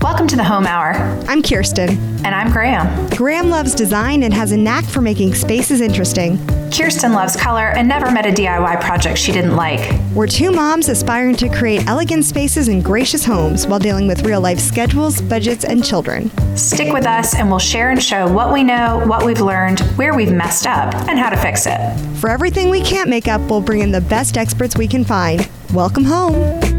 Welcome to the Home Hour. I'm Kirsten. And I'm Graham. Graham loves design and has a knack for making spaces interesting. Kirsten loves color and never met a DIY project she didn't like. We're two moms aspiring to create elegant spaces and gracious homes while dealing with real life schedules, budgets, and children. Stick with us and we'll share and show what we know, what we've learned, where we've messed up, and how to fix it. For everything we can't make up, we'll bring in the best experts we can find. Welcome home.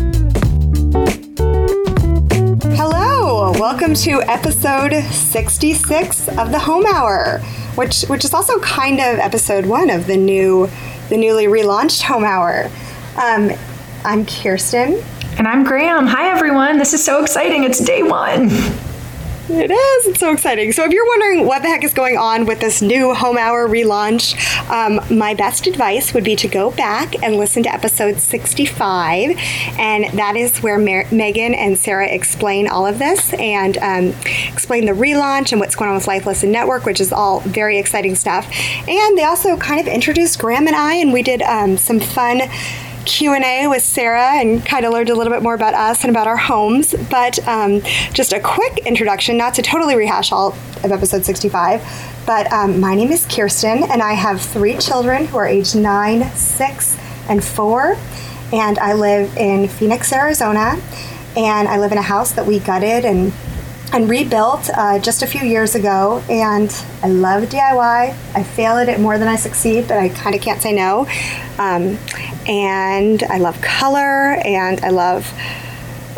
Welcome to episode 66 of the Home Hour, which which is also kind of episode one of the new the newly relaunched Home Hour. Um, I'm Kirsten. And I'm Graham. Hi everyone. This is so exciting. It's day one. It is. It's so exciting. So, if you're wondering what the heck is going on with this new Home Hour relaunch, um, my best advice would be to go back and listen to episode 65. And that is where Mer- Megan and Sarah explain all of this and um, explain the relaunch and what's going on with Life Listened Network, which is all very exciting stuff. And they also kind of introduced Graham and I, and we did um, some fun Q&A with Sarah and kind of learned a little bit more about us and about our homes. But um, just a quick introduction, not to totally rehash all of episode 65, but um, my name is Kirsten and I have three children who are aged 9, 6, and 4. And I live in Phoenix, Arizona. And I live in a house that we gutted and and rebuilt uh, just a few years ago. And I love DIY. I fail at it more than I succeed, but I kind of can't say no. Um, and I love color and I love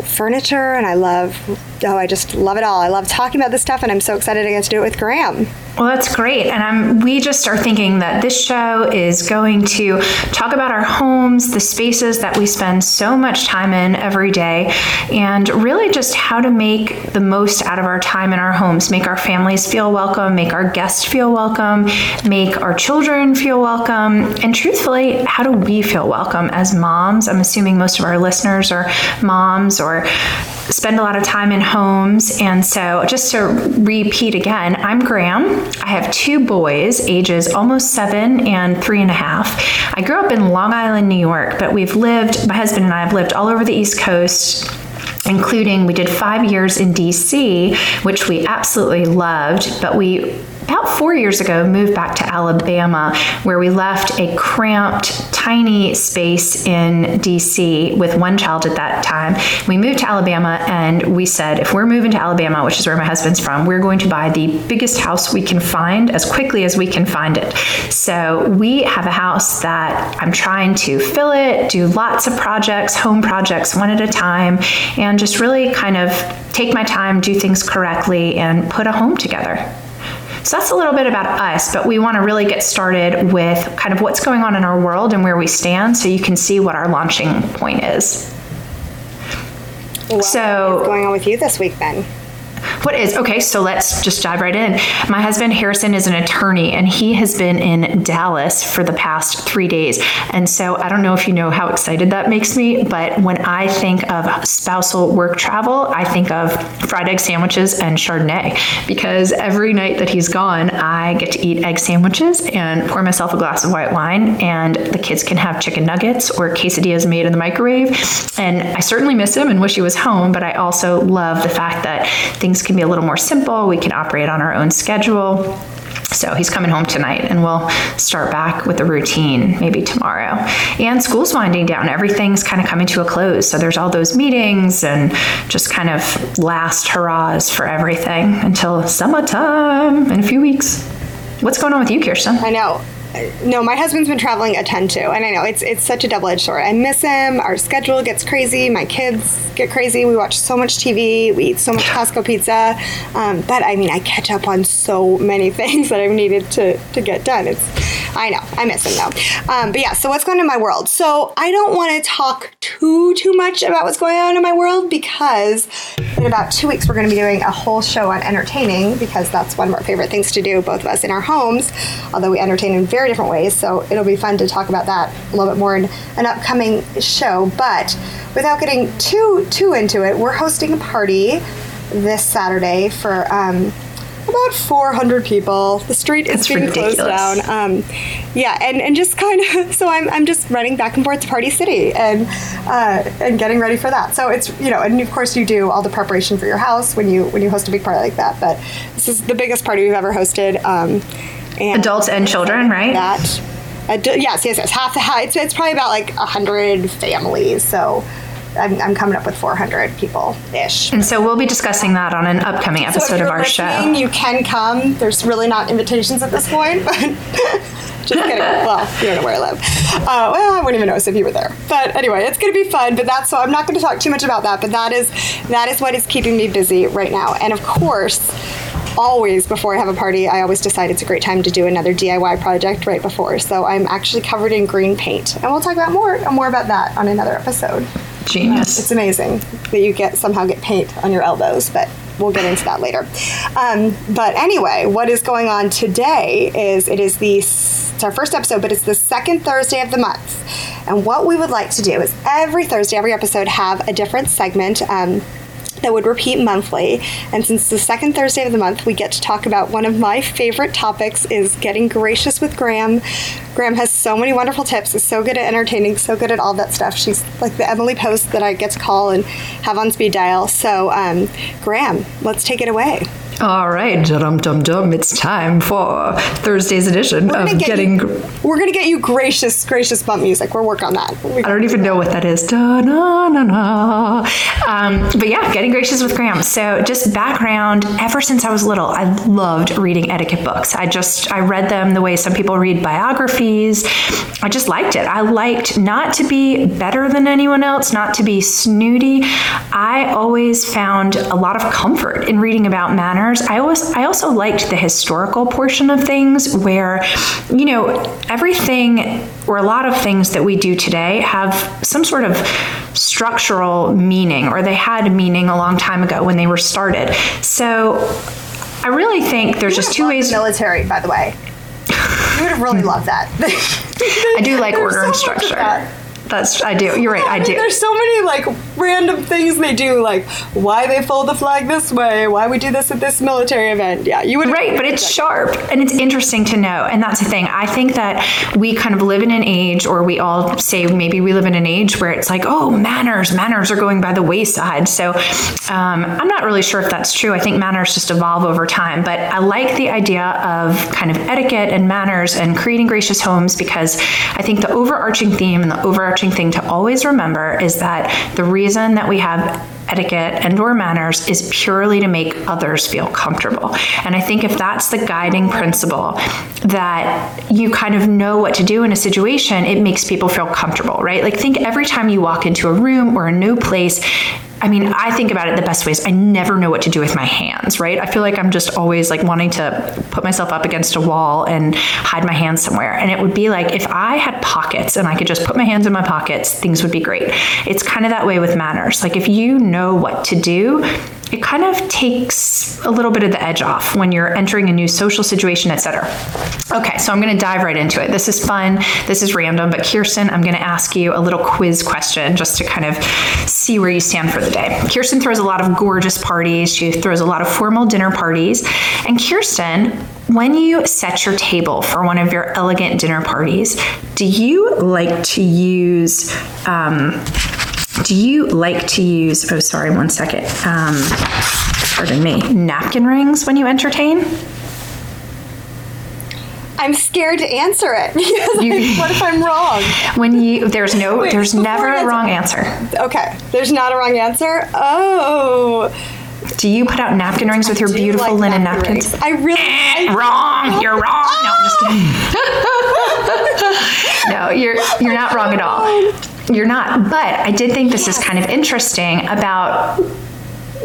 furniture and I love, oh, I just love it all. I love talking about this stuff and I'm so excited to get to do it with Graham. Well, that's great. And I'm, we just are thinking that this show is going to talk about our homes, the spaces that we spend so much time in every day, and really just how to make the most out of our time in our homes, make our families feel welcome, make our guests feel welcome, make our children feel welcome, and truthfully, how do we feel welcome as moms? I'm assuming most of our listeners are moms or spend a lot of time in homes. And so, just to repeat again, I'm Graham. I have two boys, ages almost seven and three and a half. I grew up in Long Island, New York, but we've lived, my husband and I have lived all over the East Coast including we did five years in DC, which we absolutely loved, but we about four years ago moved back to Alabama, where we left a cramped, tiny space in DC with one child at that time. We moved to Alabama and we said, if we're moving to Alabama, which is where my husband's from, we're going to buy the biggest house we can find as quickly as we can find it. So we have a house that I'm trying to fill it, do lots of projects, home projects, one at a time, and just really kind of take my time, do things correctly, and put a home together. So that's a little bit about us, but we want to really get started with kind of what's going on in our world and where we stand so you can see what our launching point is. Well, so, what's going on with you this week then? What is okay? So let's just dive right in. My husband Harrison is an attorney, and he has been in Dallas for the past three days. And so I don't know if you know how excited that makes me, but when I think of spousal work travel, I think of fried egg sandwiches and Chardonnay because every night that he's gone, I get to eat egg sandwiches and pour myself a glass of white wine, and the kids can have chicken nuggets or quesadillas made in the microwave. And I certainly miss him and wish he was home, but I also love the fact that things can be a little more simple. We can operate on our own schedule. So he's coming home tonight and we'll start back with the routine maybe tomorrow. And school's winding down. Everything's kind of coming to a close. So there's all those meetings and just kind of last hurrahs for everything until summertime in a few weeks. What's going on with you, Kirsten? I know no, my husband's been traveling a ton too, and I know it's it's such a double edged sword. I miss him. Our schedule gets crazy. My kids get crazy. We watch so much TV. We eat so much Costco pizza. Um, but I mean, I catch up on so many things that I've needed to to get done. It's I know I miss him though. Um, but yeah, so what's going on in my world? So I don't want to talk too too much about what's going on in my world because in about two weeks we're going to be doing a whole show on entertaining because that's one of our favorite things to do, both of us in our homes. Although we entertain in very very different ways. So it'll be fun to talk about that a little bit more in an upcoming show. But without getting too too into it, we're hosting a party this Saturday for um, about 400 people. The street is That's being ridiculous. closed down. Um, yeah, and, and just kind of so I'm, I'm just running back and forth to Party City and uh, and getting ready for that. So it's you know, and of course you do all the preparation for your house when you when you host a big party like that. But this is the biggest party we've ever hosted. Um, and Adults and children, right? that. Adu- yes, yes, yes. Half the house. It's, it's probably about like hundred families. So I'm, I'm coming up with 400 people ish. And so we'll be discussing that on an upcoming So episode you're of our show. You can come. There's really not invitations at this point, but just kidding. well, you don't know where I live. Uh, well, I wouldn't even notice if you were there. But anyway, it's going to be fun. But that's so I'm not going to talk too much about that. But that is that is what is keeping me busy right now. And of course. Always before I have a party, I always decide it's a great time to do another DIY project right before. So I'm actually covered in green paint, and we'll talk about more more about that on another episode. Genius. It's amazing that you get somehow get paint on your elbows, but we'll get into that later. Um, but anyway, what is going on today is it is the it's our first episode, but it's the second Thursday of the month. And what we would like to do is every Thursday, every episode have a different segment. Um, that would repeat monthly. And since the second Thursday of the month, we get to talk about one of my favorite topics is getting gracious with Graham. Graham has so many wonderful tips, is so good at entertaining, so good at all that stuff. She's like the Emily Post that I get to call and have on speed dial. So, um, Graham, let's take it away. All right, dum dum dum. It's time for Thursday's edition We're of get getting. you, we're gonna get you gracious, gracious bump music. We're working on that. I don't even know what that is. Da, na, na, na. Um, but yeah, getting gracious with Graham. So just background. Ever since I was little, I loved reading etiquette books. I just I read them the way some people read biographies. I just liked it. I liked not to be better than anyone else, not to be snooty. I always found a lot of comfort in reading about manners. I always I also liked the historical portion of things where, you know, everything or a lot of things that we do today have some sort of structural meaning or they had meaning a long time ago when they were started. So I really think there's just two the ways Military, by the way. You would have really loved that. I do like order and so structure. That. That's I do. You're right. I mean, do. There's so many like random things they do, like why they fold the flag this way, why we do this at this military event. Yeah, you would Right, but it's sharp and it's interesting to know. And that's the thing. I think that we kind of live in an age, or we all say maybe we live in an age where it's like, oh, manners, manners are going by the wayside. So um, I'm not really sure if that's true. I think manners just evolve over time. But I like the idea of kind of etiquette and manners and creating gracious homes because I think the overarching theme and the overarching thing to always remember is that the reason that we have etiquette and or manners is purely to make others feel comfortable. And i think if that's the guiding principle that you kind of know what to do in a situation it makes people feel comfortable right? Like think every time you walk into a room or a new place I mean, I think about it the best ways. I never know what to do with my hands, right? I feel like I'm just always like wanting to put myself up against a wall and hide my hands somewhere. And it would be like if I had pockets and I could just put my hands in my pockets, things would be great. It's kind of that way with manners. Like if you know what to do, it kind of takes a little bit of the edge off when you're entering a new social situation, etc. Okay, so I'm going to dive right into it. This is fun. This is random, but Kirsten, I'm going to ask you a little quiz question just to kind of see where you stand for the day. Kirsten throws a lot of gorgeous parties. She throws a lot of formal dinner parties. And Kirsten, when you set your table for one of your elegant dinner parties, do you like to use um, do you like to use, oh, sorry, one second. Um, pardon me, napkin rings when you entertain? I'm scared to answer it because You- like, what if I'm wrong? When you, there's no, Wait, there's never a wrong answer. Okay, there's not a wrong answer. Oh, Do you put out napkin rings with your beautiful like linen napkin napkins? rings? I really. I, Wrong, you're wrong. No, I'm just kidding. no, you're you're not wrong at all. You're not. But I did think this is kind of interesting about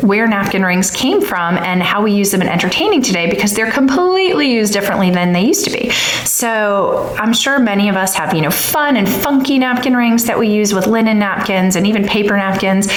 where napkin rings came from and how we use them in entertaining today because they're completely used differently than they used to be. So I'm sure many of us have, you know, fun and funky napkin rings that we use with linen napkins and even paper napkins.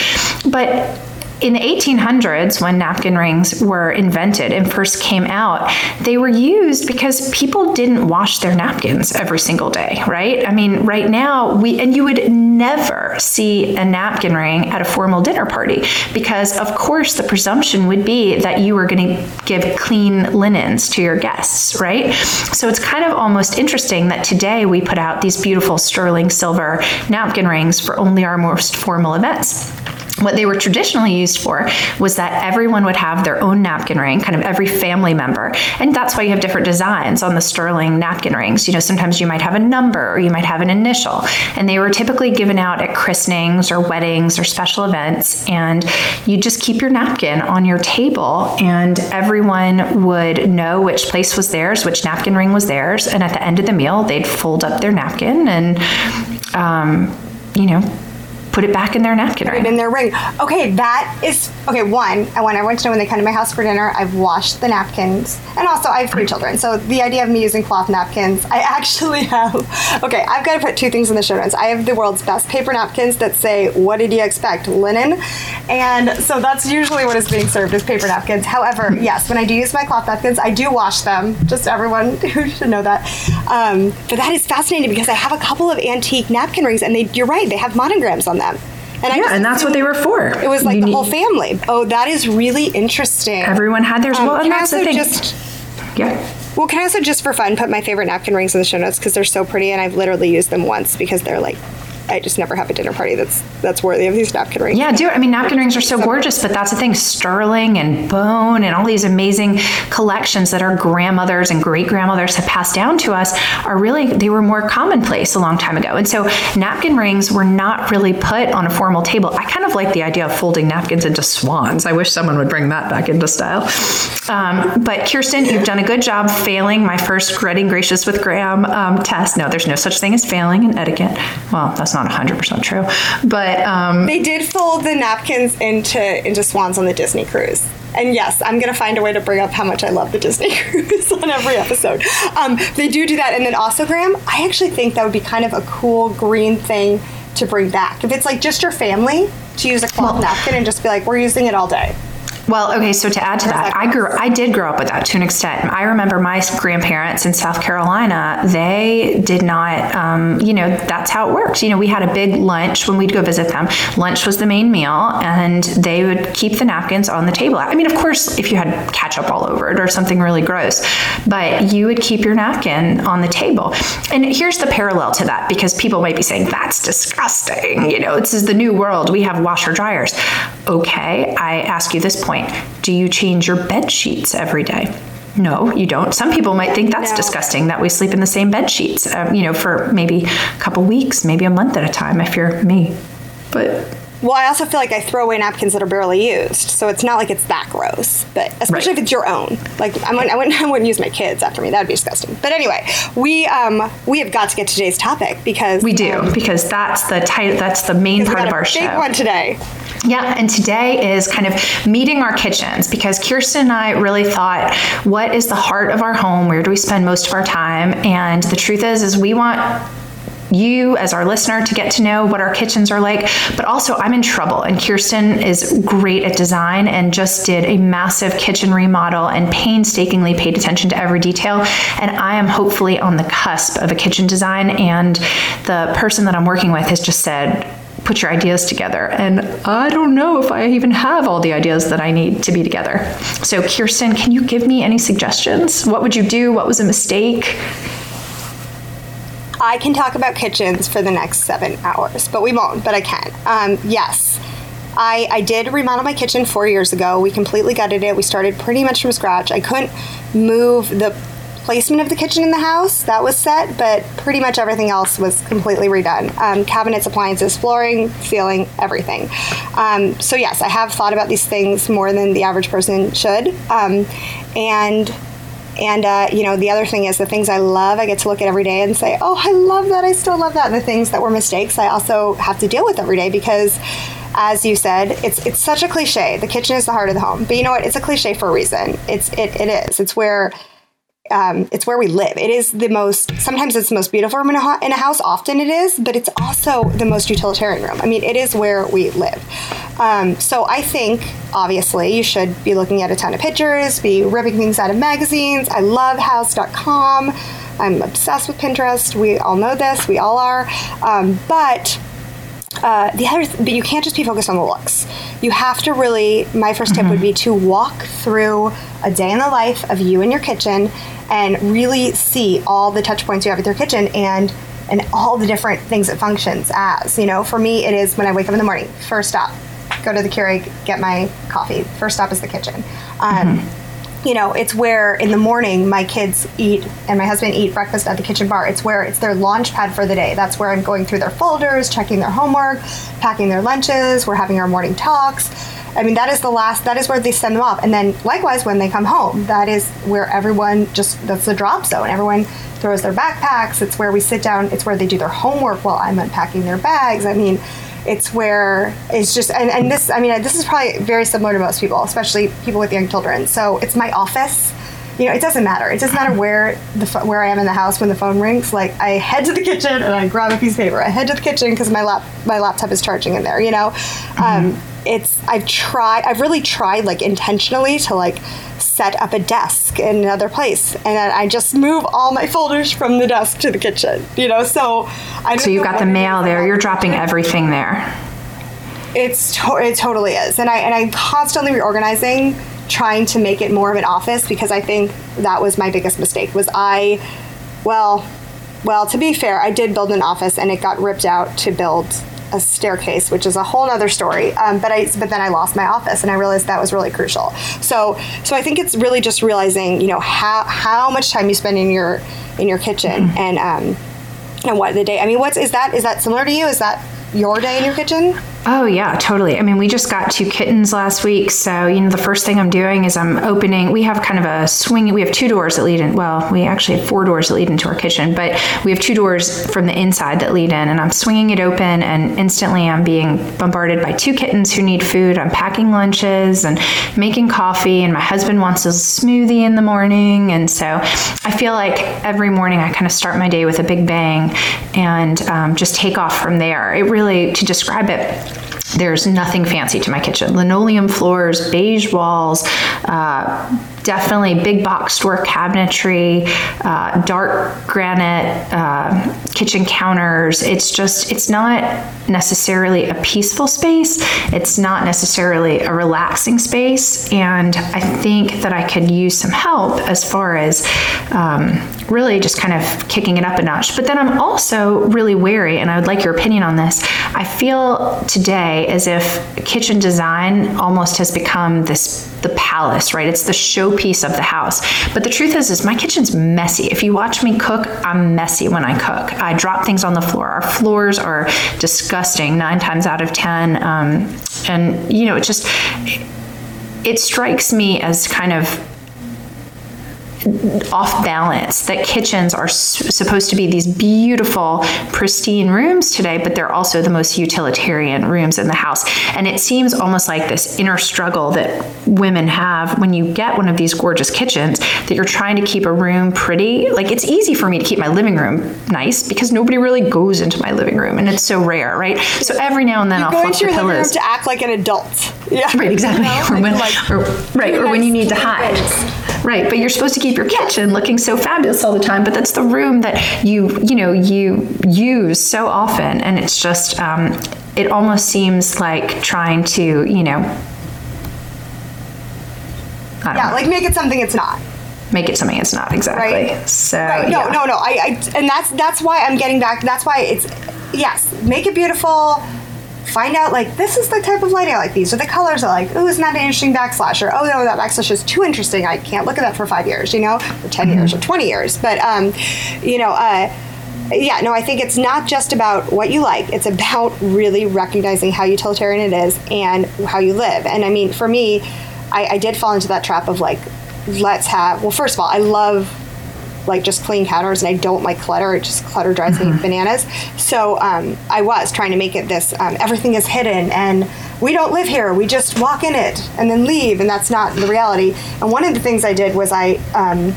But in the 1800s, when napkin rings were invented and first came out, they were used because people didn't wash their napkins every single day, right? I mean, right now, we, and you would never see a napkin ring at a formal dinner party because, of course, the presumption would be that you were going to give clean linens to your guests, right? So it's kind of almost interesting that today we put out these beautiful sterling silver napkin rings for only our most formal events what they were traditionally used for was that everyone would have their own napkin ring, kind of every family member. And that's why you have different designs on the sterling napkin rings. You know, sometimes you might have a number or you might have an initial. And they were typically given out at christenings or weddings or special events. And you just keep your napkin on your table, and everyone would know which place was theirs, which napkin ring was theirs. And at the end of the meal, they'd fold up their napkin and, um, you know, put it back in their napkin ring. in their ring. Okay, that is okay. One, and when I want everyone to know when they come to my house for dinner, I've washed the napkins, and also I have three children, so the idea of me using cloth napkins, I actually have. Okay, I've got to put two things in the show notes. I have the world's best paper napkins that say, "What did you expect? Linen," and so that's usually what is being served as paper napkins. However, yes, when I do use my cloth napkins, I do wash them. Just everyone who should know that. Um, but that is fascinating because I have a couple of antique napkin rings, and they, you're right, they have monograms on them. And yeah, and that's what they were for. It was like you the need, whole family. Oh, that is really interesting. Everyone had theirs. Um, well, and that's the thing. Just, yeah. Well, can I also just for fun put my favorite napkin rings in the show notes because they're so pretty and I've literally used them once because they're like I just never have a dinner party that's that's worthy of these napkin rings. Yeah, do it. I mean, napkin rings are so gorgeous, but that's the thing. Sterling and bone and all these amazing collections that our grandmothers and great grandmothers have passed down to us are really they were more commonplace a long time ago. And so napkin rings were not really put on a formal table. I kind of like the idea of folding napkins into swans. I wish someone would bring that back into style. Um, but Kirsten, you've done a good job failing my first getting gracious with Graham um, test. No, there's no such thing as failing in etiquette. Well, that's not not 100% true. But um, they did fold the napkins into into swans on the Disney cruise. And yes, I'm going to find a way to bring up how much I love the Disney cruise on every episode. Um, they do do that. And then also, Graham, I actually think that would be kind of a cool green thing to bring back. If it's like just your family to use a cloth well, napkin and just be like, we're using it all day. Well, okay, so to add to that, I grew I did grow up with that to an extent. I remember my grandparents in South Carolina, they did not um, you know, that's how it works. You know, we had a big lunch when we'd go visit them. Lunch was the main meal and they would keep the napkins on the table. I mean, of course, if you had ketchup all over it or something really gross, but you would keep your napkin on the table. And here's the parallel to that because people might be saying that's disgusting. You know, this is the new world. We have washer dryers. Okay, I ask you this point point. Do you change your bed sheets every day? No, you don't. Some people might think that's no. disgusting that we sleep in the same bed sheets, um, you know, for maybe a couple weeks, maybe a month at a time if you're me. But well, I also feel like I throw away napkins that are barely used, so it's not like it's that gross. But especially right. if it's your own, like I wouldn't, I wouldn't, I wouldn't use my kids after me. That would be disgusting. But anyway, we um, we have got to get to today's topic because we do um, because that's the title, that's the main part of our show. Big one today. Yeah, and today is kind of meeting our kitchens because Kirsten and I really thought, what is the heart of our home? Where do we spend most of our time? And the truth is, is we want you as our listener to get to know what our kitchens are like but also i'm in trouble and kirsten is great at design and just did a massive kitchen remodel and painstakingly paid attention to every detail and i am hopefully on the cusp of a kitchen design and the person that i'm working with has just said put your ideas together. And I don't know if I even have all the ideas that I need to be together. So, Kirsten, can you give me any suggestions? What would you do? What was a mistake? I can talk about kitchens for the next seven hours, but we won't, but I can. Um, yes. I, I did remodel my kitchen four years ago. We completely gutted it. We started pretty much from scratch. I couldn't move the placement of the kitchen in the house. That was set, but pretty much everything else was completely redone. Um, cabinets, appliances, flooring, ceiling, everything. Um, so yes, I have thought about these things more than the average person should. Um, and and uh, you know, the other thing is the things I love, I get to look at every day and say, "Oh, I love that. I still love that." And the things that were mistakes, I also have to deal with every day because as you said, it's it's such a cliche. The kitchen is the heart of the home. But you know what? It's a cliche for a reason. It's it, it is. It's where um, it's where we live. It is the most, sometimes it's the most beautiful room in a, in a house, often it is, but it's also the most utilitarian room. I mean, it is where we live. Um, so I think, obviously, you should be looking at a ton of pictures, be ripping things out of magazines. I love Houzz.com. I'm obsessed with Pinterest. We all know this, we all are. Um, but uh, the other, th- but you can't just be focused on the looks. You have to really. My 1st tip would be to walk through a day in the life of you in your kitchen and really see all the touch points you have with your kitchen and and all the different things it functions as. You know, for me, it is when I wake up in the morning. First stop, go to the Keurig, get my coffee. First stop is the kitchen. Um, you know, it's where in the morning my kids eat and my husband eat breakfast at the kitchen bar. It's where it's their launch pad for the day. That's where I'm going through their folders, checking their homework, packing their lunches, we're having our morning talks. I mean, that is the last, that is where they send them off. And then likewise, when they come home, that is where everyone just, that's the drop zone. Everyone throws their backpacks. It's where we sit down. It's where they do their homework while I'm unpacking their bags. I mean, it's where it's just and, and this i mean this is probably very similar to most people especially people with young children. So it's my office. You know it doesn't matter. It doesn't matter where the where i am in the house when the phone rings. Like i head to the kitchen and i grab a piece of paper. I head to the kitchen because my lap my laptop is charging in there you know? Um, it's i've tried i've really tried like intentionally to like set up a desk in another place and then i just move all my folders from the desk to the kitchen you know so i So you've got the mail there. You're dropping everything there. it's to- it totally is, and I and I'm constantly reorganizing, trying to make it more of an office because I think that was my biggest mistake. Was I, well, well to be fair, I did build an office and it got ripped out to build a staircase, which is a whole other story. Um, but I but then I lost my office and I realized that was really crucial. So so I think it's really just realizing you know how how much time you spend in your in your kitchen and um and what the day. I mean, what's is that is that similar to you? Is that your day in your kitchen? Oh yeah, totally. I mean, we just got two kittens last week, so you know the first thing I'm doing is I'm opening. We have kind of a swing. We have two doors that lead in. Well, we actually have four doors that lead into our kitchen, but we have two doors from the inside that lead in, and I'm swinging it open, and instantly I'm being bombarded by two kittens who need food. I'm packing lunches and making coffee, and my husband wants a smoothie in the morning, and so I feel like every morning I kind of start my day with a big bang, and um, just take off from there. It really to describe it there's nothing fancy to my kitchen. Linoleum floors, beige walls, uh, definitely big box store cabinetry, uh, dark granite uh, kitchen counters. It's just, it's not necessarily a peaceful space. It's not necessarily a relaxing space. And I think that I could use some help as far as um, really just kind of kicking it up a notch. But then I'm also really wary, and I would like your opinion on this. I feel today as if kitchen design almost has become this the palace, right? It's the showpiece of the house. But the truth is, is my kitchen's messy. If you watch me cook, I'm messy when I cook. I drop things on the floor. Our floors are disgusting nine times out of ten, um, and you know, it just it strikes me as kind of off balance that kitchens are s- supposed to be these beautiful pristine rooms today but they're also the most utilitarian rooms in the house and it seems almost like this inner struggle that women have when you get one of these gorgeous kitchens that you're trying to keep a room pretty like it's easy for me to keep my living room nice because nobody really goes into my living room and it's so rare right so every now and then i'll Go flip into the your living room pillows to act like an adult. Yeah. Right, exactly. You know, or when, like- or, right, or when you need to hide. Right, but you're supposed to keep your kitchen looking so fabulous all the time. But that's the room that you, you know, you use so often, and it's just, um, it almost seems like trying to, you know, I don't Yeah, know, like make it something it's not. make it something it's not exactly. Right. So Right. No, yeah. no, no. I, I and that's that's why I'm getting back. That's why it's yes, make it beautiful. Find out like this is the type of lighting I like. These are the colors I like. Oh, isn't that an interesting backsplash? Or oh no, that backsplash is too interesting. I can't look at that for five years, you know, or 10 years or twenty years. But um, you know, uh, yeah, no, I think it's not just about what you like. It's about really recognizing how utilitarian it is and how you live. And I mean, for me, I, I did fall into that trap of like, let's have. Well, first of all, I love like just clean counters and I don't like clutter. It just clutter drives me bananas. So um, I was trying to make it this um, everything is hidden and we don't live here. We just walk in it and then leave, and that's not the reality. And one of the things I did was I um,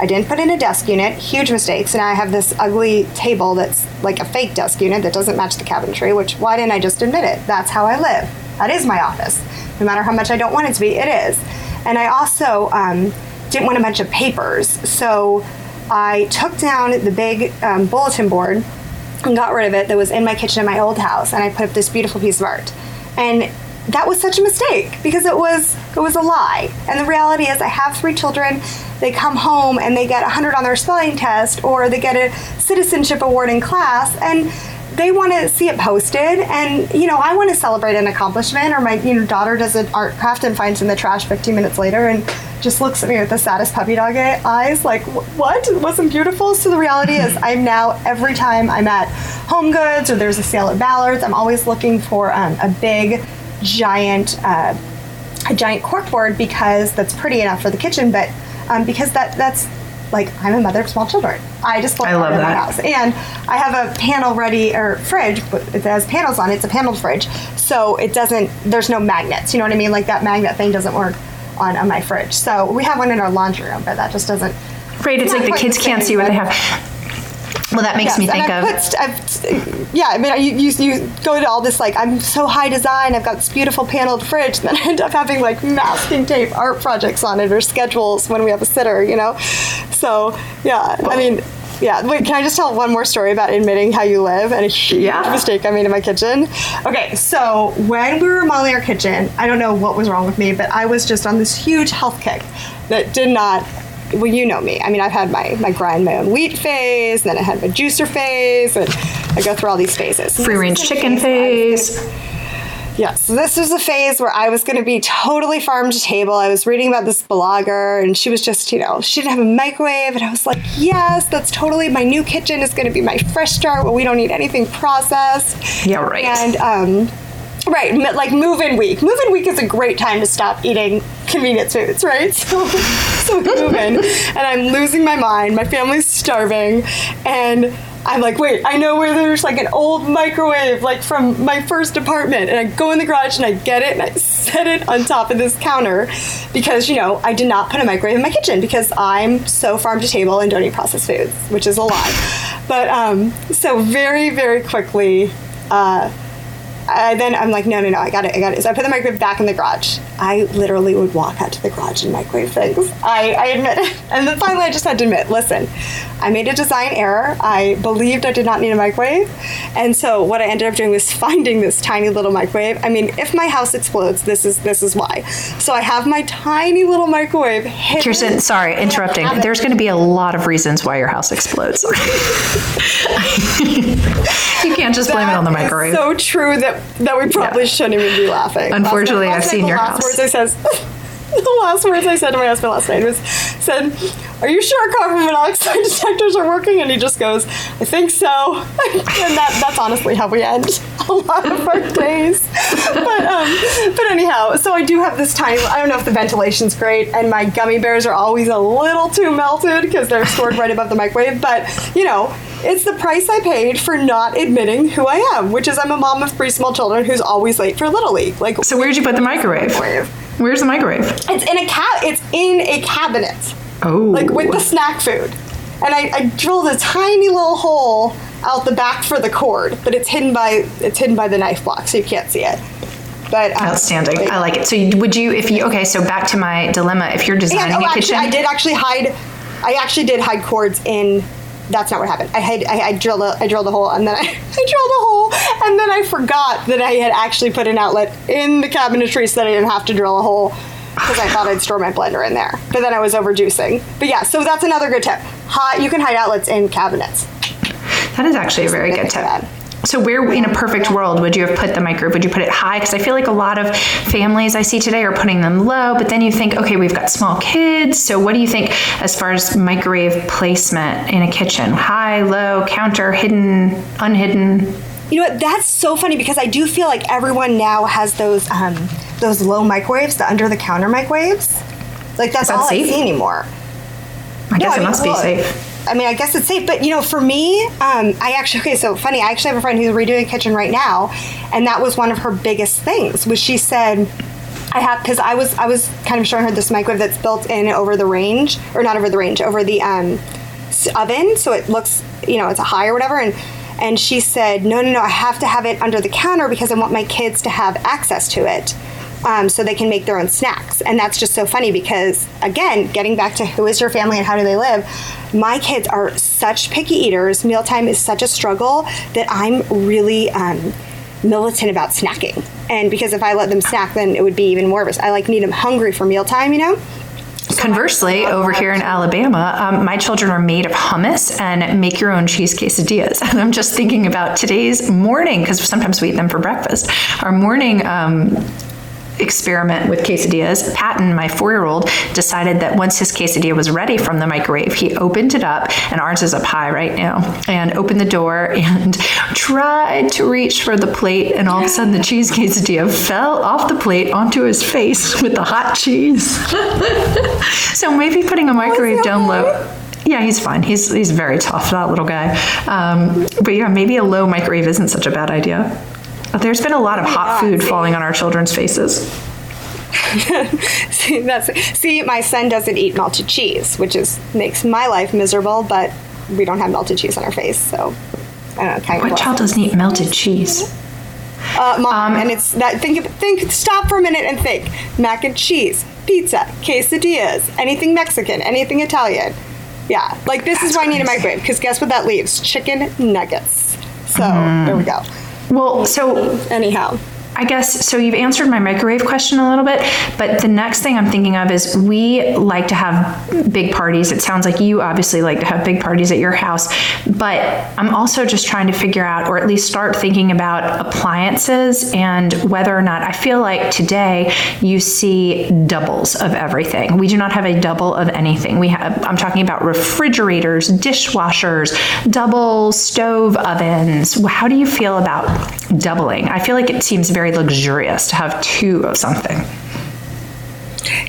I didn't put in a desk unit, huge mistake. So now I have this ugly table that's like a fake desk unit that doesn't match the cabinetry, which why didn't I just admit it? That's how I live. That is my office. No matter how much I don't want it to be, it is. And I also um, didn't want a bunch of papers. So I took down the big um, bulletin board and got rid of it that was in my kitchen in my old house and I put up this beautiful piece of art. And that was such a mistake because it was it was a lie. And the reality is I have three children. They come home and they get 100 on their spelling test or they get a citizenship award in class and they want to see it posted and you know i want to celebrate an accomplishment or my you know daughter does an art craft and finds in the trash 15 minutes later and just looks at me with the saddest puppy dog eyes like what? It wasn't beautiful? So the reality is i'm now every time i'm at home goods or there's a sale at ballard's i'm always looking for um, a big giant uh, a giant corkboard because that's pretty enough for the kitchen but um, because that that's like I'm a mother of small children. I just love, I love that. my house. And I have a panel ready or fridge, but it has panels on it. It's a paneled fridge. So it doesn't there's no magnets. You know what I mean? Like that magnet thing doesn't work on, on my fridge. So we have one in our laundry room, but that just doesn't Right, it's like the kids the can't see what they have. Well, that makes Yes, me think I've of. put yeah, I mean, you, you, you go to all this like I'm so high design. I've got this beautiful paneled fridge, and then I end up having like masking tape art projects on it or schedules when we have a sitter. You know, so yeah, I mean. Yeah, wait, can I just tell one more story about admitting how you live and a huge Yeah. mistake I made in my kitchen? Okay, so when we were remodeling our kitchen, I don't know what was wrong with me, but I was just on this huge health kick that did not well, you know me. I mean, I've had my, my grind my own wheat phase, and then I had my juicer phase, and I go through all these phases. Free range chicken phase. Yes, so this was a phase where I was going to be totally farm to table. I was reading about this blogger, and she was just, you know, she didn't have a microwave, and I was like, yes, that's totally my new kitchen is going to be my fresh start where we don't need anything processed. Yeah, right. And um, right, like move-in week. Move-in week is a great time to stop eating convenience foods, right? So, so move in, and I'm losing my mind. My family's starving, and I'm like, wait, I know where there's like an old microwave, like from my first apartment. And I go in the garage and I get it and I set it on top of this counter because, you know, I did not put a microwave in my kitchen because I'm so farm to table and don't eat processed foods, which is a lie. But um, so very, very quickly, uh, I, then I'm like, no, no, no, I got it, I got it. So I put the microwave back in the garage. I literally would walk out to the garage and microwave things. I, I admit it. And then finally I just had to admit, listen, I made a design error. I believed I did not need a microwave. And so what I ended up doing was finding this tiny little microwave. I mean, if my house explodes, this is this is why. So I have my tiny little microwave hidden Kirsten, sorry, interrupting. There's going to be a lot of reasons why your house explodes. you can't just blame it on the microwave. So true that that we probably Yeah. shouldn't even be laughing. Unfortunately, I've seen your house. I says, the last words I said to my husband last night was, "said Are you sure carbon monoxide detectors are working?" And he just goes, "I think so." and that that's honestly how we end a lot of our days. But um, but anyhow, so I do have this tiny. I don't know if the ventilation's great, and my gummy bears are always a little too melted because they're stored right above the microwave. But you know, it's the price I paid for not admitting who I am, which is I'm a mom of three small children who's always late for little league. Like, so where'd you put the microwave? Microwave. Where's the microwave? it's in a cab. It's in a cabinet, Oh, like with the snack food. And I, I drilled a tiny little hole out the back for the cord, but it's hidden by it's hidden by the knife block, so you can't see it. But um, outstanding. I like it. So you- would you, if you, okay, so back to my dilemma. If you're And, designing oh, a actually, kitchen, I did actually hide. I actually did hide cords in. That's not what happened. I had I, I drilled a I drilled a hole and then I, I drilled a hole and then I forgot that I had actually put an outlet in the cabinetry so that I didn't have to drill a hole because I thought I'd store my blender in there. But then I was overjuicing. But yeah, so that's another good tip. Hot, you can hide outlets in cabinets. that is actually a very good tip. that. So where in a perfect world would you have put the microwave? Would you put it high? Because I feel like a lot of families I see today are putting them low, but then you think, okay, we've got small kids. So what do you think as far as microwave placement in a kitchen? High, low, counter, hidden, unhidden? You know what? That's so funny because I do feel like everyone now has those um, those low microwaves, the under the counter microwaves. Like that's that all safe? I see anymore. I guess No, I it mean, must be safe. I mean, I guess it's safe, but you know, for me, um, I actually okay. So funny, I actually have a friend who's redoing a kitchen right now, and that was one of her biggest things. Was she said, I have because I was I was kind of showing her this microwave that's built in over the range or not over the range over the um, oven, so it looks you know it's a high or whatever, and and she said no no no I have to have it under the counter because I want my kids to have access to it. Um, so they can make their own snacks. And that's just so funny because, again, getting back to who is your family and how do they live, my kids are such picky eaters. Mealtime is such a struggle that I'm really um, militant about snacking. And because if I let them snack, then it would be even more of a. I like need them hungry for mealtime, you know? Conversely, over here in Alabama, um, my children are made of hummus and make your own cheese quesadillas. And I'm just thinking about today's morning, because sometimes we eat them for breakfast. Our morning um, experiment with quesadillas, Patton, my four year old, decided that once his quesadilla was ready from the microwave, he opened it up, and ours is up high right now, and opened the door and tried to reach for the plate, and all of a sudden the cheese quesadilla fell off the plate onto his face with the hot cheese. so maybe putting a microwave down low. Yeah, he's fine. He's he's very tough, that little guy. Um, but yeah, maybe a low microwave isn't such a bad idea. There's been a lot of Oh hot food falling on our children's faces. see, that's, see, my son doesn't eat melted cheese, which is makes my life miserable, but we don't have melted cheese on our face, so I don't know. Kind What of child doesn't eat melted cheese? Uh, mom, Um, and it's that. Think, think. Stop for a minute and think. Mac and cheese, pizza, quesadillas, anything Mexican, anything Italian. Yeah, like this is why I need a microwave because guess what that leaves? Chicken nuggets. So Mm. there we go. Well, so Anyhow, I guess so. You've answered my microwave question a little bit, but the next thing I'm thinking of is we like to have big parties. It sounds like you obviously like to have big parties at your house, but I'm also just trying to figure out, or at least start thinking about appliances and whether or not I feel like today you see doubles of everything. We do not have a double of anything. We have. I'm talking about refrigerators, dishwashers, double stove ovens. How do you feel about doubling? I feel like it seems very luxurious to have two of something.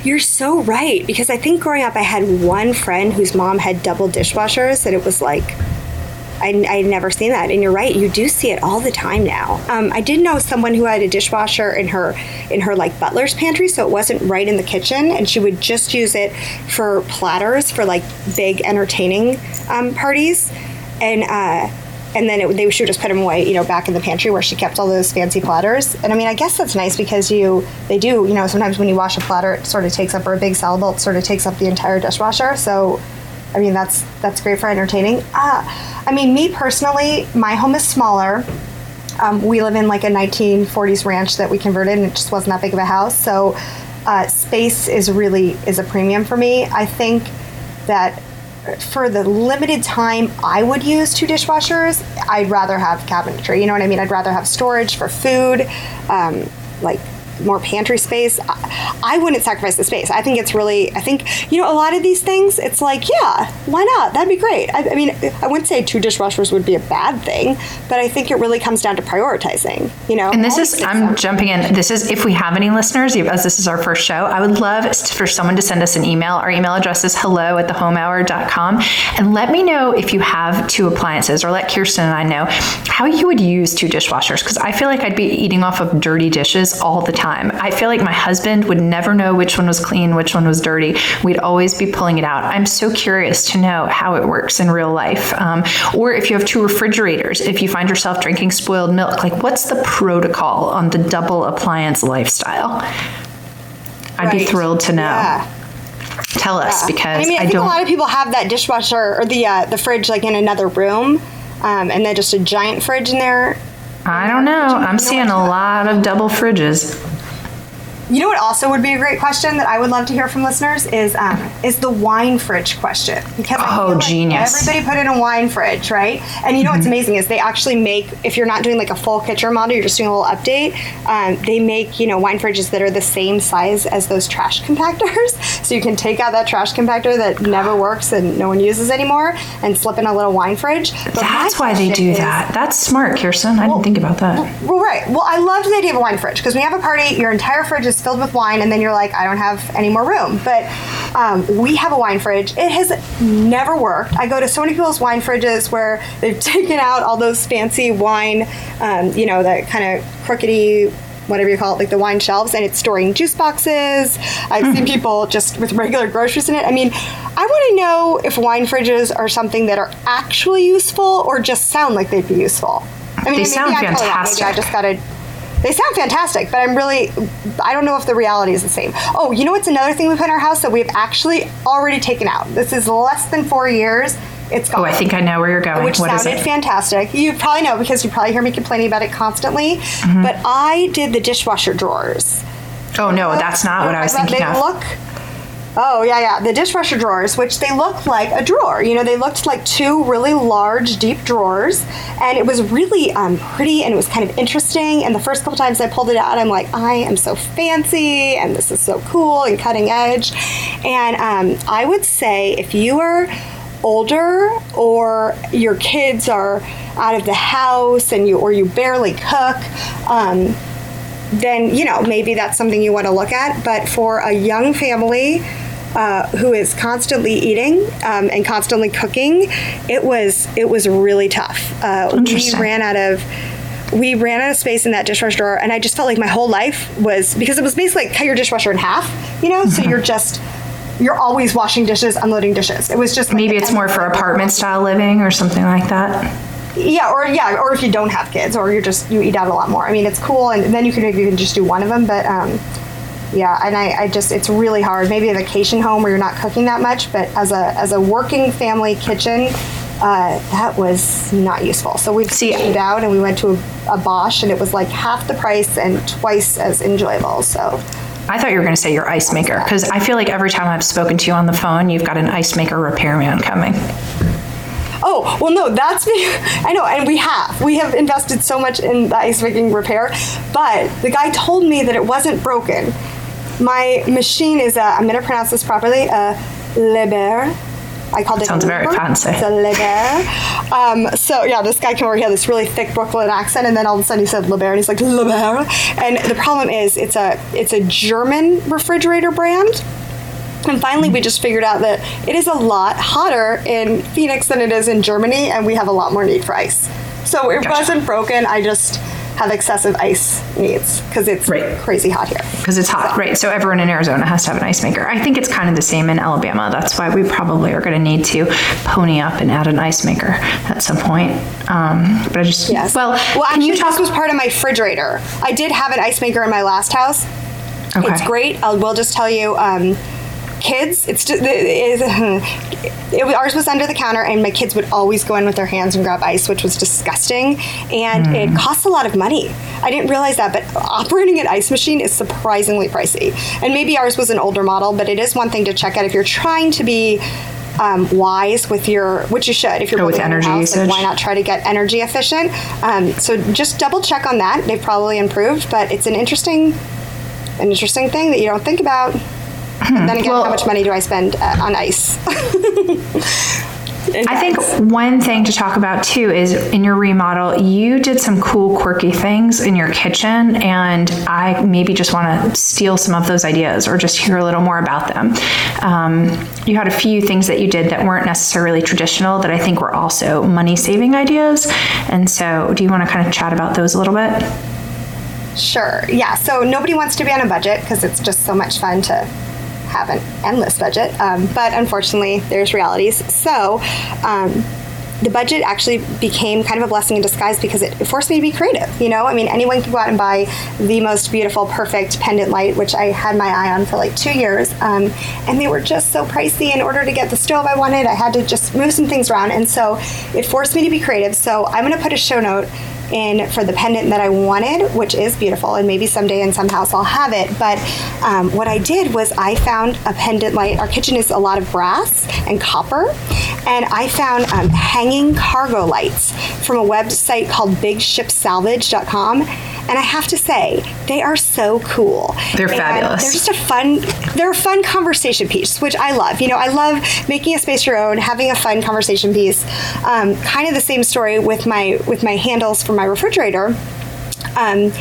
you're so right because I think growing up I had one friend whose mom had double dishwashers and it was like. I, I'd never seen that, and you're right. You do see it all the time now. Um, I did know someone who had a dishwasher in her in her like butler's pantry, so it wasn't right in the kitchen, and she would just use it for platters for like big entertaining um, parties, and uh, and then it, they she would just put them away, you know, back in the pantry where she kept all those fancy platters. And I mean, I guess that's nice because you they do, you know, sometimes when you wash a platter, it sort of takes up or a big salad bowl, it sort of takes up the entire dishwasher. So I mean, that's that's great for entertaining. Uh, I mean, me personally, my home is smaller. Um, we live in like a 1940s ranch that we converted, and it just wasn't that big of a house. So, uh, space is really is a premium for me. I think that for the limited time I would use two dishwashers, I'd rather have cabinetry. You know what I mean? I'd rather have storage for food, um, like more pantry space. I, I wouldn't sacrifice the space. I think it's really, I think, you know, a lot of these things, it's like, yeah, why not? That'd be great. I, I mean, I wouldn't say two dishwashers would be a bad thing, but I think it really comes down to prioritizing, you know? And this is, I'm jumping in. This is, if we have any listeners, as this is our first show, I would love for someone to send us an email. Our email address is hello at thehomehour.com. And let me know if you have two appliances, or let Kirsten and I know how you would use two dishwashers. Because I feel like I'd be eating off of dirty dishes all the time. I feel like my husband would never know which one was clean, which one was dirty. We'd always be pulling it out. I'm so curious to know how it works in real life. Um, or if you have two refrigerators, if you find yourself drinking spoiled milk, like what's the protocol on the double appliance lifestyle? I'd be thrilled to know. Yeah. Tell us because And I mean, I, I, think don't. a lot of people have that dishwasher or the uh, the fridge like in another room, um, and then just a giant fridge in there. I don't know. I'm seeing a lot of double fridges. You know what also would be a great question that I would love to hear from listeners is um, is the wine fridge question because I Oh, like genius. everybody put in a wine fridge, right? And you know what's Mm-hmm. amazing is they actually make if you're not doing like a full kitchen model, you're just doing a little update. Um, they make you know wine fridges that are the same size as those trash compactors, so you can take out that trash compactor that never works and no one uses anymore and slip in a little wine fridge. But That's why they do is- that. That's smart, Kirsten. I didn't think about that. well, right. Well, I loved the idea of a wine fridge because when you have a party, your entire fridge is filled with wine, and then you're like, I don't have any more room. But um, we have a wine fridge. It has never worked. I go to so many people's wine fridges where they've taken out all those fancy wine, um, you know, that kind of crookedy whatever you call it, like the wine shelves, and it's storing juice boxes. I've seen people just with regular groceries in it. I mean, I want to know if wine fridges are something that are actually useful or just sound like they'd be useful. I mean, They maybe sound totally wrong. Maybe I just got to. They sound fantastic, but I'm really, I don't know if the reality is the same. Oh, you know what's another thing we put in our house that we've actually already taken out? This is less than four years. It's gone Oh, I think I know where you're going. which What is sounded it? fantastic. You probably know because you probably hear me complaining about it constantly. Mm-hmm. But I did the dishwasher drawers. oh no, that's not what I was They thinking of. look. Oh yeah, yeah, the dishwasher drawers, which they look like a drawer. You know, they looked like two really large, deep drawers, and it was really um, pretty and it was kind of interesting. And the first couple times I pulled it out, I'm like, I am so fancy, and this is so cool and cutting edge. And um, I would say if you are older or your kids are out of the house and you or you barely cook. Um, then you know maybe that's something you want to look at. But for a young family uh, who is constantly eating um, and constantly cooking, it was it was really tough. Uh, we ran out of. We ran out of space in that dishwasher drawer, and I just felt like my whole life was because it was basically like cut your dishwasher in half, you know. So you're just you're always washing dishes, unloading dishes. It was just like Maybe it's more for apartment style living or something like that. yeah, or yeah, or if you don't have kids, or you're just you eat out a lot more. I mean, it's cool, and then you can you can just do one of them. But um, yeah, and I, I just it's really hard. Maybe a vacation home where you're not cooking that much, but as a as a working family kitchen, uh, that was not useful. So we See- it out, and we went to a, a Bosch, and it was like half the price and twice as enjoyable. So. I thought you were going to say your ice maker because I feel like every time I've spoken to you on the phone, you've got an ice maker repairman coming. Oh, well, no, that's me. I know, and we have. We have invested so much in the ice making repair, but the guy told me that it wasn't broken. My machine is a, I'm going to pronounce this properly, a Liebherr. I called it Sounds very fancy. It's a Liebherr. Um, so, yeah, this guy came over, he had this really thick Brooklyn accent, and then all of a sudden he said Liebherr, and he's like, Liebherr. And the problem is, it's a, it's a German refrigerator brand. And finally, we just figured out that it is a lot hotter in Phoenix than it is in Germany, and we have a lot more need for ice. So it Gotcha. wasn't broken. I just have excessive ice needs because it's Right. crazy hot here. Because it's hot, right? So everyone in Arizona has to have an ice maker. I think it's kind of the same in Alabama. That's why we probably are going to need to pony up and add an ice maker at some point. Um, but I just, Yes. well, well, can actually, you talk? this was part of my refrigerator. I did have an ice maker in my last house. Okay. It's great. I will just tell you, um, kids. It's just, it, it, it, ours was under the counter, and my kids would always go in with their hands and grab ice, which was disgusting, and Hmm. it costs a lot of money. I didn't realize that, but operating an ice machine is surprisingly pricey. And maybe ours was an older model, but it is one thing to check out if you're trying to be. Um, wise with your, which you should if you're Oh, with building a energy house, like, usage. why not try to get energy efficient? Um, so just double check on that. They've probably improved, but it's an interesting an interesting thing that you don't think about. And then again, Well- how much money do I spend uh, on ice? I think one thing to talk about too is in your remodel, you did some cool, quirky things in your kitchen, and I maybe just want to steal some of those ideas or just hear a little more about them. Um, you had a few things that you did that weren't necessarily traditional that I think were also money saving ideas. And so, do you want to kind of chat about those a little bit? Sure. Yeah. So nobody wants to be on a budget because it's just so much fun to have an endless budget. Um, but unfortunately, there's realities. So. Um, the budget actually became kind of a blessing in disguise because it forced me to be creative. You know, I mean, anyone can go out and buy the most beautiful, perfect pendant light, which I had my eye on for like two years, um, and they were just so pricey. In order to get the stove I wanted, I had to just move some things around, and so it forced me to be creative. So I'm going to put a show note in for the pendant that I wanted, which is beautiful, and maybe someday in some house I'll have it. But um, what I did was I found a pendant light. Our kitchen is a lot of brass and copper, and I found um, hanging cargo lights from a website called BigShipSalvage.com. And I have to say, they are so cool. They're And fabulous. They're just a fun, they're a fun conversation piece, which I love. You know, I love making a space your own, having a fun conversation piece. Um, kind of the same story with my with my handles for my refrigerator. Um,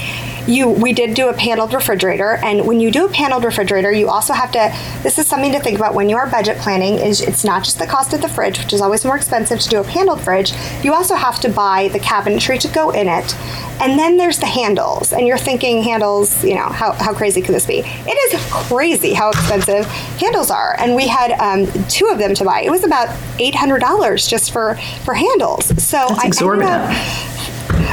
you we did do a paneled refrigerator, and when you do a paneled refrigerator, you also have to. This is something to think about when you are budget planning. Is it's not just the cost of the fridge, which is always more expensive to do a paneled fridge. You also have to buy the cabinetry to go in it, and then there's the handles. And you're thinking handles, you know, how, how crazy could this be? It is crazy how expensive handles are. And we had um, two of them to buy. It was about eight hundred dollars just for for handles. So That's I exorbitant. ended up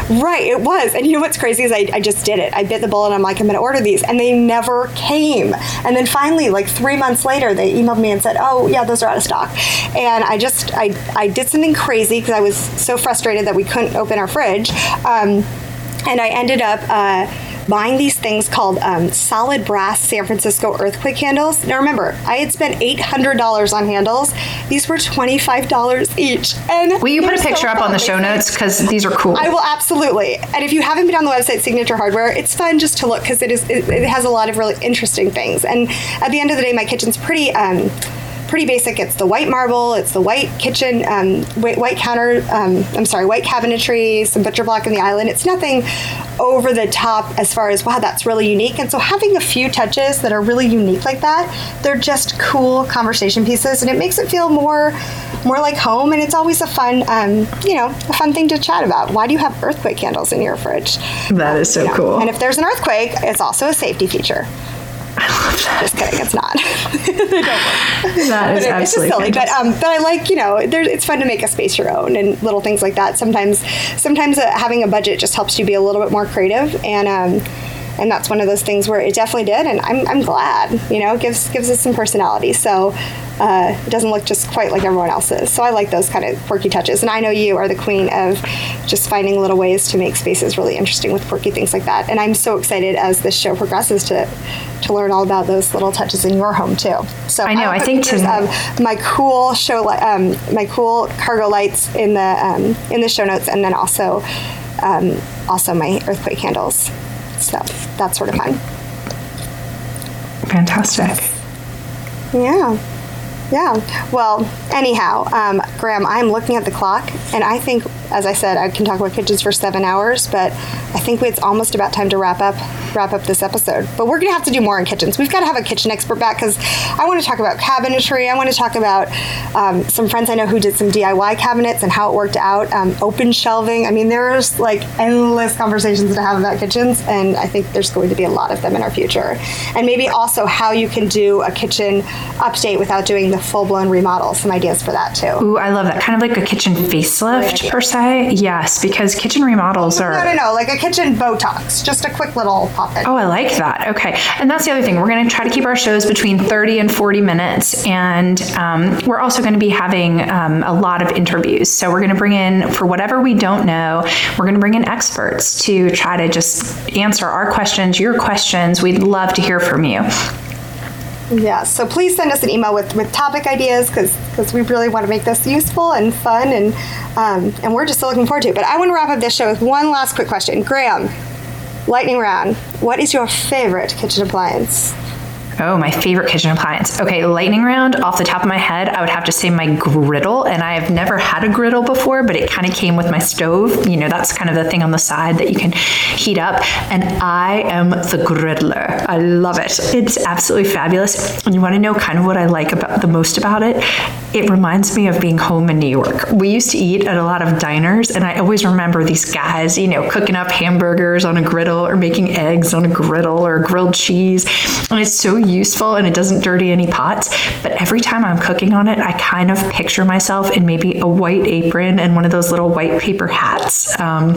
Right, it was. And you know what's crazy is I, I just did it. I bit the bullet. I'm like, I'm going to order these. And they never came. And then finally, like three months later, they emailed me and said, oh, yeah, those are out of stock. And I just, I, I did something crazy because I was so frustrated that we couldn't open our fridge. Um, and I ended up uh, buying these things called um, solid brass San Francisco earthquake handles. Now remember, I had spent eight hundred dollars on handles. These were twenty five dollars each. And Will you put a so picture up on the show notes because these are cool. I will absolutely. And if you haven't been on the website Signature Hardware, it's fun just to look because it is it, it has a lot of really interesting things. And at the end of the day, my kitchen's pretty. Um, Pretty basic. It's the white marble. It's the white kitchen, um, white, white counter. Um, I'm sorry, white cabinetry, some butcher block in the island. It's nothing over the top as far as wow, that's really unique. And so having a few touches that are really unique like that, they're just cool conversation pieces, and it makes it feel more, more like home. And it's always a fun, um, you know, a fun thing to chat about. Why do you have earthquake candles in your fridge? that is so You know, cool. And if there's an earthquake, it's also a safety feature. Just kidding, it's not. they don't work. that But is it- it's just absolutely silly. But um, but I like you know, there, it's fun to make a space your own and little things like that. Sometimes sometimes uh, having a budget just helps you be a little bit more creative and. Um, and that's one of those things where it definitely did, and I'm, I'm glad. You know, it gives gives it some personality. So uh, it doesn't look just quite like everyone else's. So I like those kind of quirky touches. And I know you are the queen of just finding little ways to make spaces really interesting with quirky things like that. And I'm so excited as this show progresses to to learn all about those little touches in your home too. So I know, will I think to- my cool show li- um, my cool cargo lights in the um, in the show notes, and then also um, also my earthquake candles. So that's sort of fun. Fantastic. Yeah. Yeah. Well, anyhow, um, Graham, I'm looking at the clock, and I think, as I said, I can talk about kitchens for seven hours, but I think it's almost about time to wrap up wrap up this episode. But we're gonna have to do more on kitchens. We've got to have a kitchen expert back because I want to talk about cabinetry. I want to talk about um, some friends I know who did some DIY cabinets and how it worked out. Um, open shelving. I mean, there's like endless conversations to have about kitchens, and I think there's going to be a lot of them in our future. And maybe also how you can do a kitchen update without doing the full blown remodel. Some ideas for that too. Ooh, I love that. Kind of like a kitchen facelift per se. Yes, because kitchen remodels are. No, no, no, like a kitchen Botox, just a quick little pop in. Oh, I like that. Okay. And that's the other thing. We're going to try to keep our shows between 30 and 40 minutes. And um, we're also going to be having um, a lot of interviews. So we're going to bring in, for whatever we don't know, we're going to bring in experts to try to just answer our questions, your questions. We'd love to hear from you. Yeah, so please send us an email with, with topic ideas because we really want to make this useful and fun and um, and we're just looking forward to it. But I want to wrap up this show with one last quick question. Graham, lightning round. What is your favorite kitchen appliance? Oh, my favorite kitchen appliance. Okay, lightning round. Off the top of my head, I would have to say my griddle. And I have never had a griddle before, but it kind of came with my stove. You know, that's kind of the thing on the side that you can heat up. And I am the griddler. I love it. It's absolutely fabulous. And you want to know kind of what I like about the most about it? It reminds me of being home in New York. We used to eat at a lot of diners, and I always remember these guys, you know, cooking up hamburgers on a griddle or making eggs on a griddle or grilled cheese. And it's so useful and it doesn't dirty any pots. But every time I'm cooking on it, I kind of picture myself in maybe a white apron and one of those little white paper hats. Um,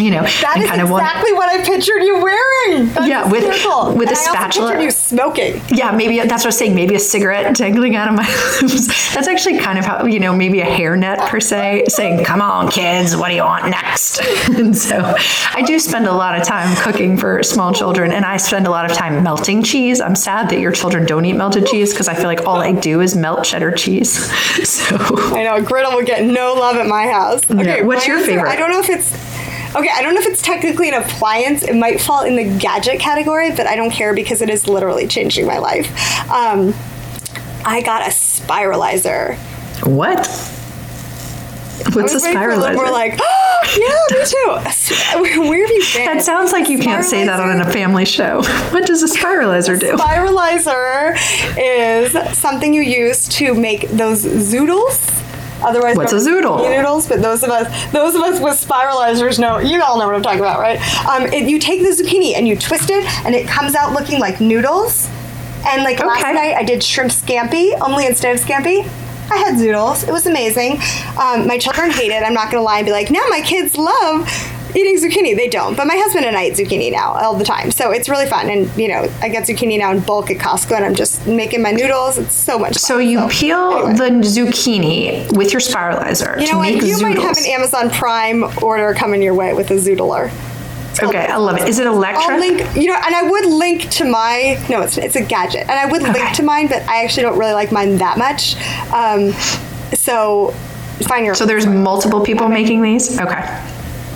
you know, That is kind of one. exactly what I pictured you wearing. That's Yeah, with- hysterical. with a And I also spatula. you smoking. Yeah, maybe that's what I was saying. Maybe a cigarette dangling out of my lips. That's actually kind of how, you know, maybe a hairnet per se, saying, come on, kids, what do you want next? and so I do spend a lot of time cooking for small children, and I spend a lot of time melting cheese. I'm sad that your children don't eat melted cheese because I feel like all I do is melt cheddar cheese. So I know a griddle would get no love at my house. Okay, what's your answer- favorite? I don't know if it's okay. I don't know if it's technically an appliance. It might fall in the gadget category, but I don't care because it is literally changing my life. Um, I got a spiralizer. what? What's a was waiting for a little spiralizer? more like, oh, Yeah, me too. Where have you been? That sounds like you can't say that on a family show. What does a spiralizer do? Spiralizer is something you use to make those zoodles. Otherwise, What's a zoodle? Noodles, but those of us, those of us with spiralizers know. You all know what I'm talking about, right? Um, it, you take the zucchini and you twist it, and it comes out looking like noodles. And like last night, I did shrimp scampi. Only instead of scampi, I had zoodles. It was amazing. Um, my children hate it. I'm not gonna lie and be like, now my kids love eating zucchini. They don't, but my husband and I eat zucchini now all the time. So it's really fun. And you know, I get zucchini now in bulk at Costco, and I'm just making my noodles. It's so much. Fun. So you peel anyway. the zucchini with your spiralizer You to know make what? You might have an Amazon Prime order coming your way with a zoodler. Okay, I love it. Is it I'll link, you know, and I would link to my. No, it's it's a gadget, and I would Okay. link to mine, but I actually don't really like mine that much. Um, so find your. So there's multiple people making these? Okay.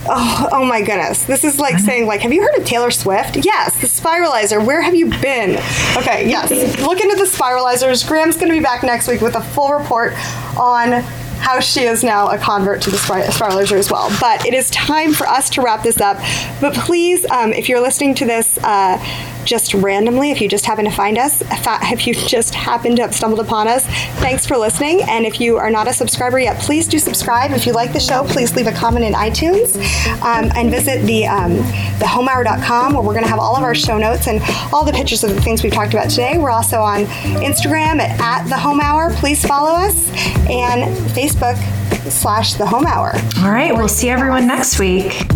Oh, oh my goodness. This is like saying like, have you heard of Taylor Swift? Yes, the spiralizer. Where have you been? Okay, yes. Look into the spiralizers. Graham's going to be back next week with a full report on how she is now a convert to the spiralizer as well. But it is time for us to wrap this up. But please, um, if you're listening to this uh, just randomly, if you just happen to find us, if you just happen to have stumbled upon us, thanks for listening. And if you are not a subscriber yet, please do subscribe. If you like the show, please leave a comment in iTunes um, and visit the um, thehomehour.com where we're going to have all of our show notes and all the pictures of the things we've talked about today. We're also on Instagram at, at the Home Hour. Please follow us and Facebook slash the Home Hour. All right, we'll see everyone next week.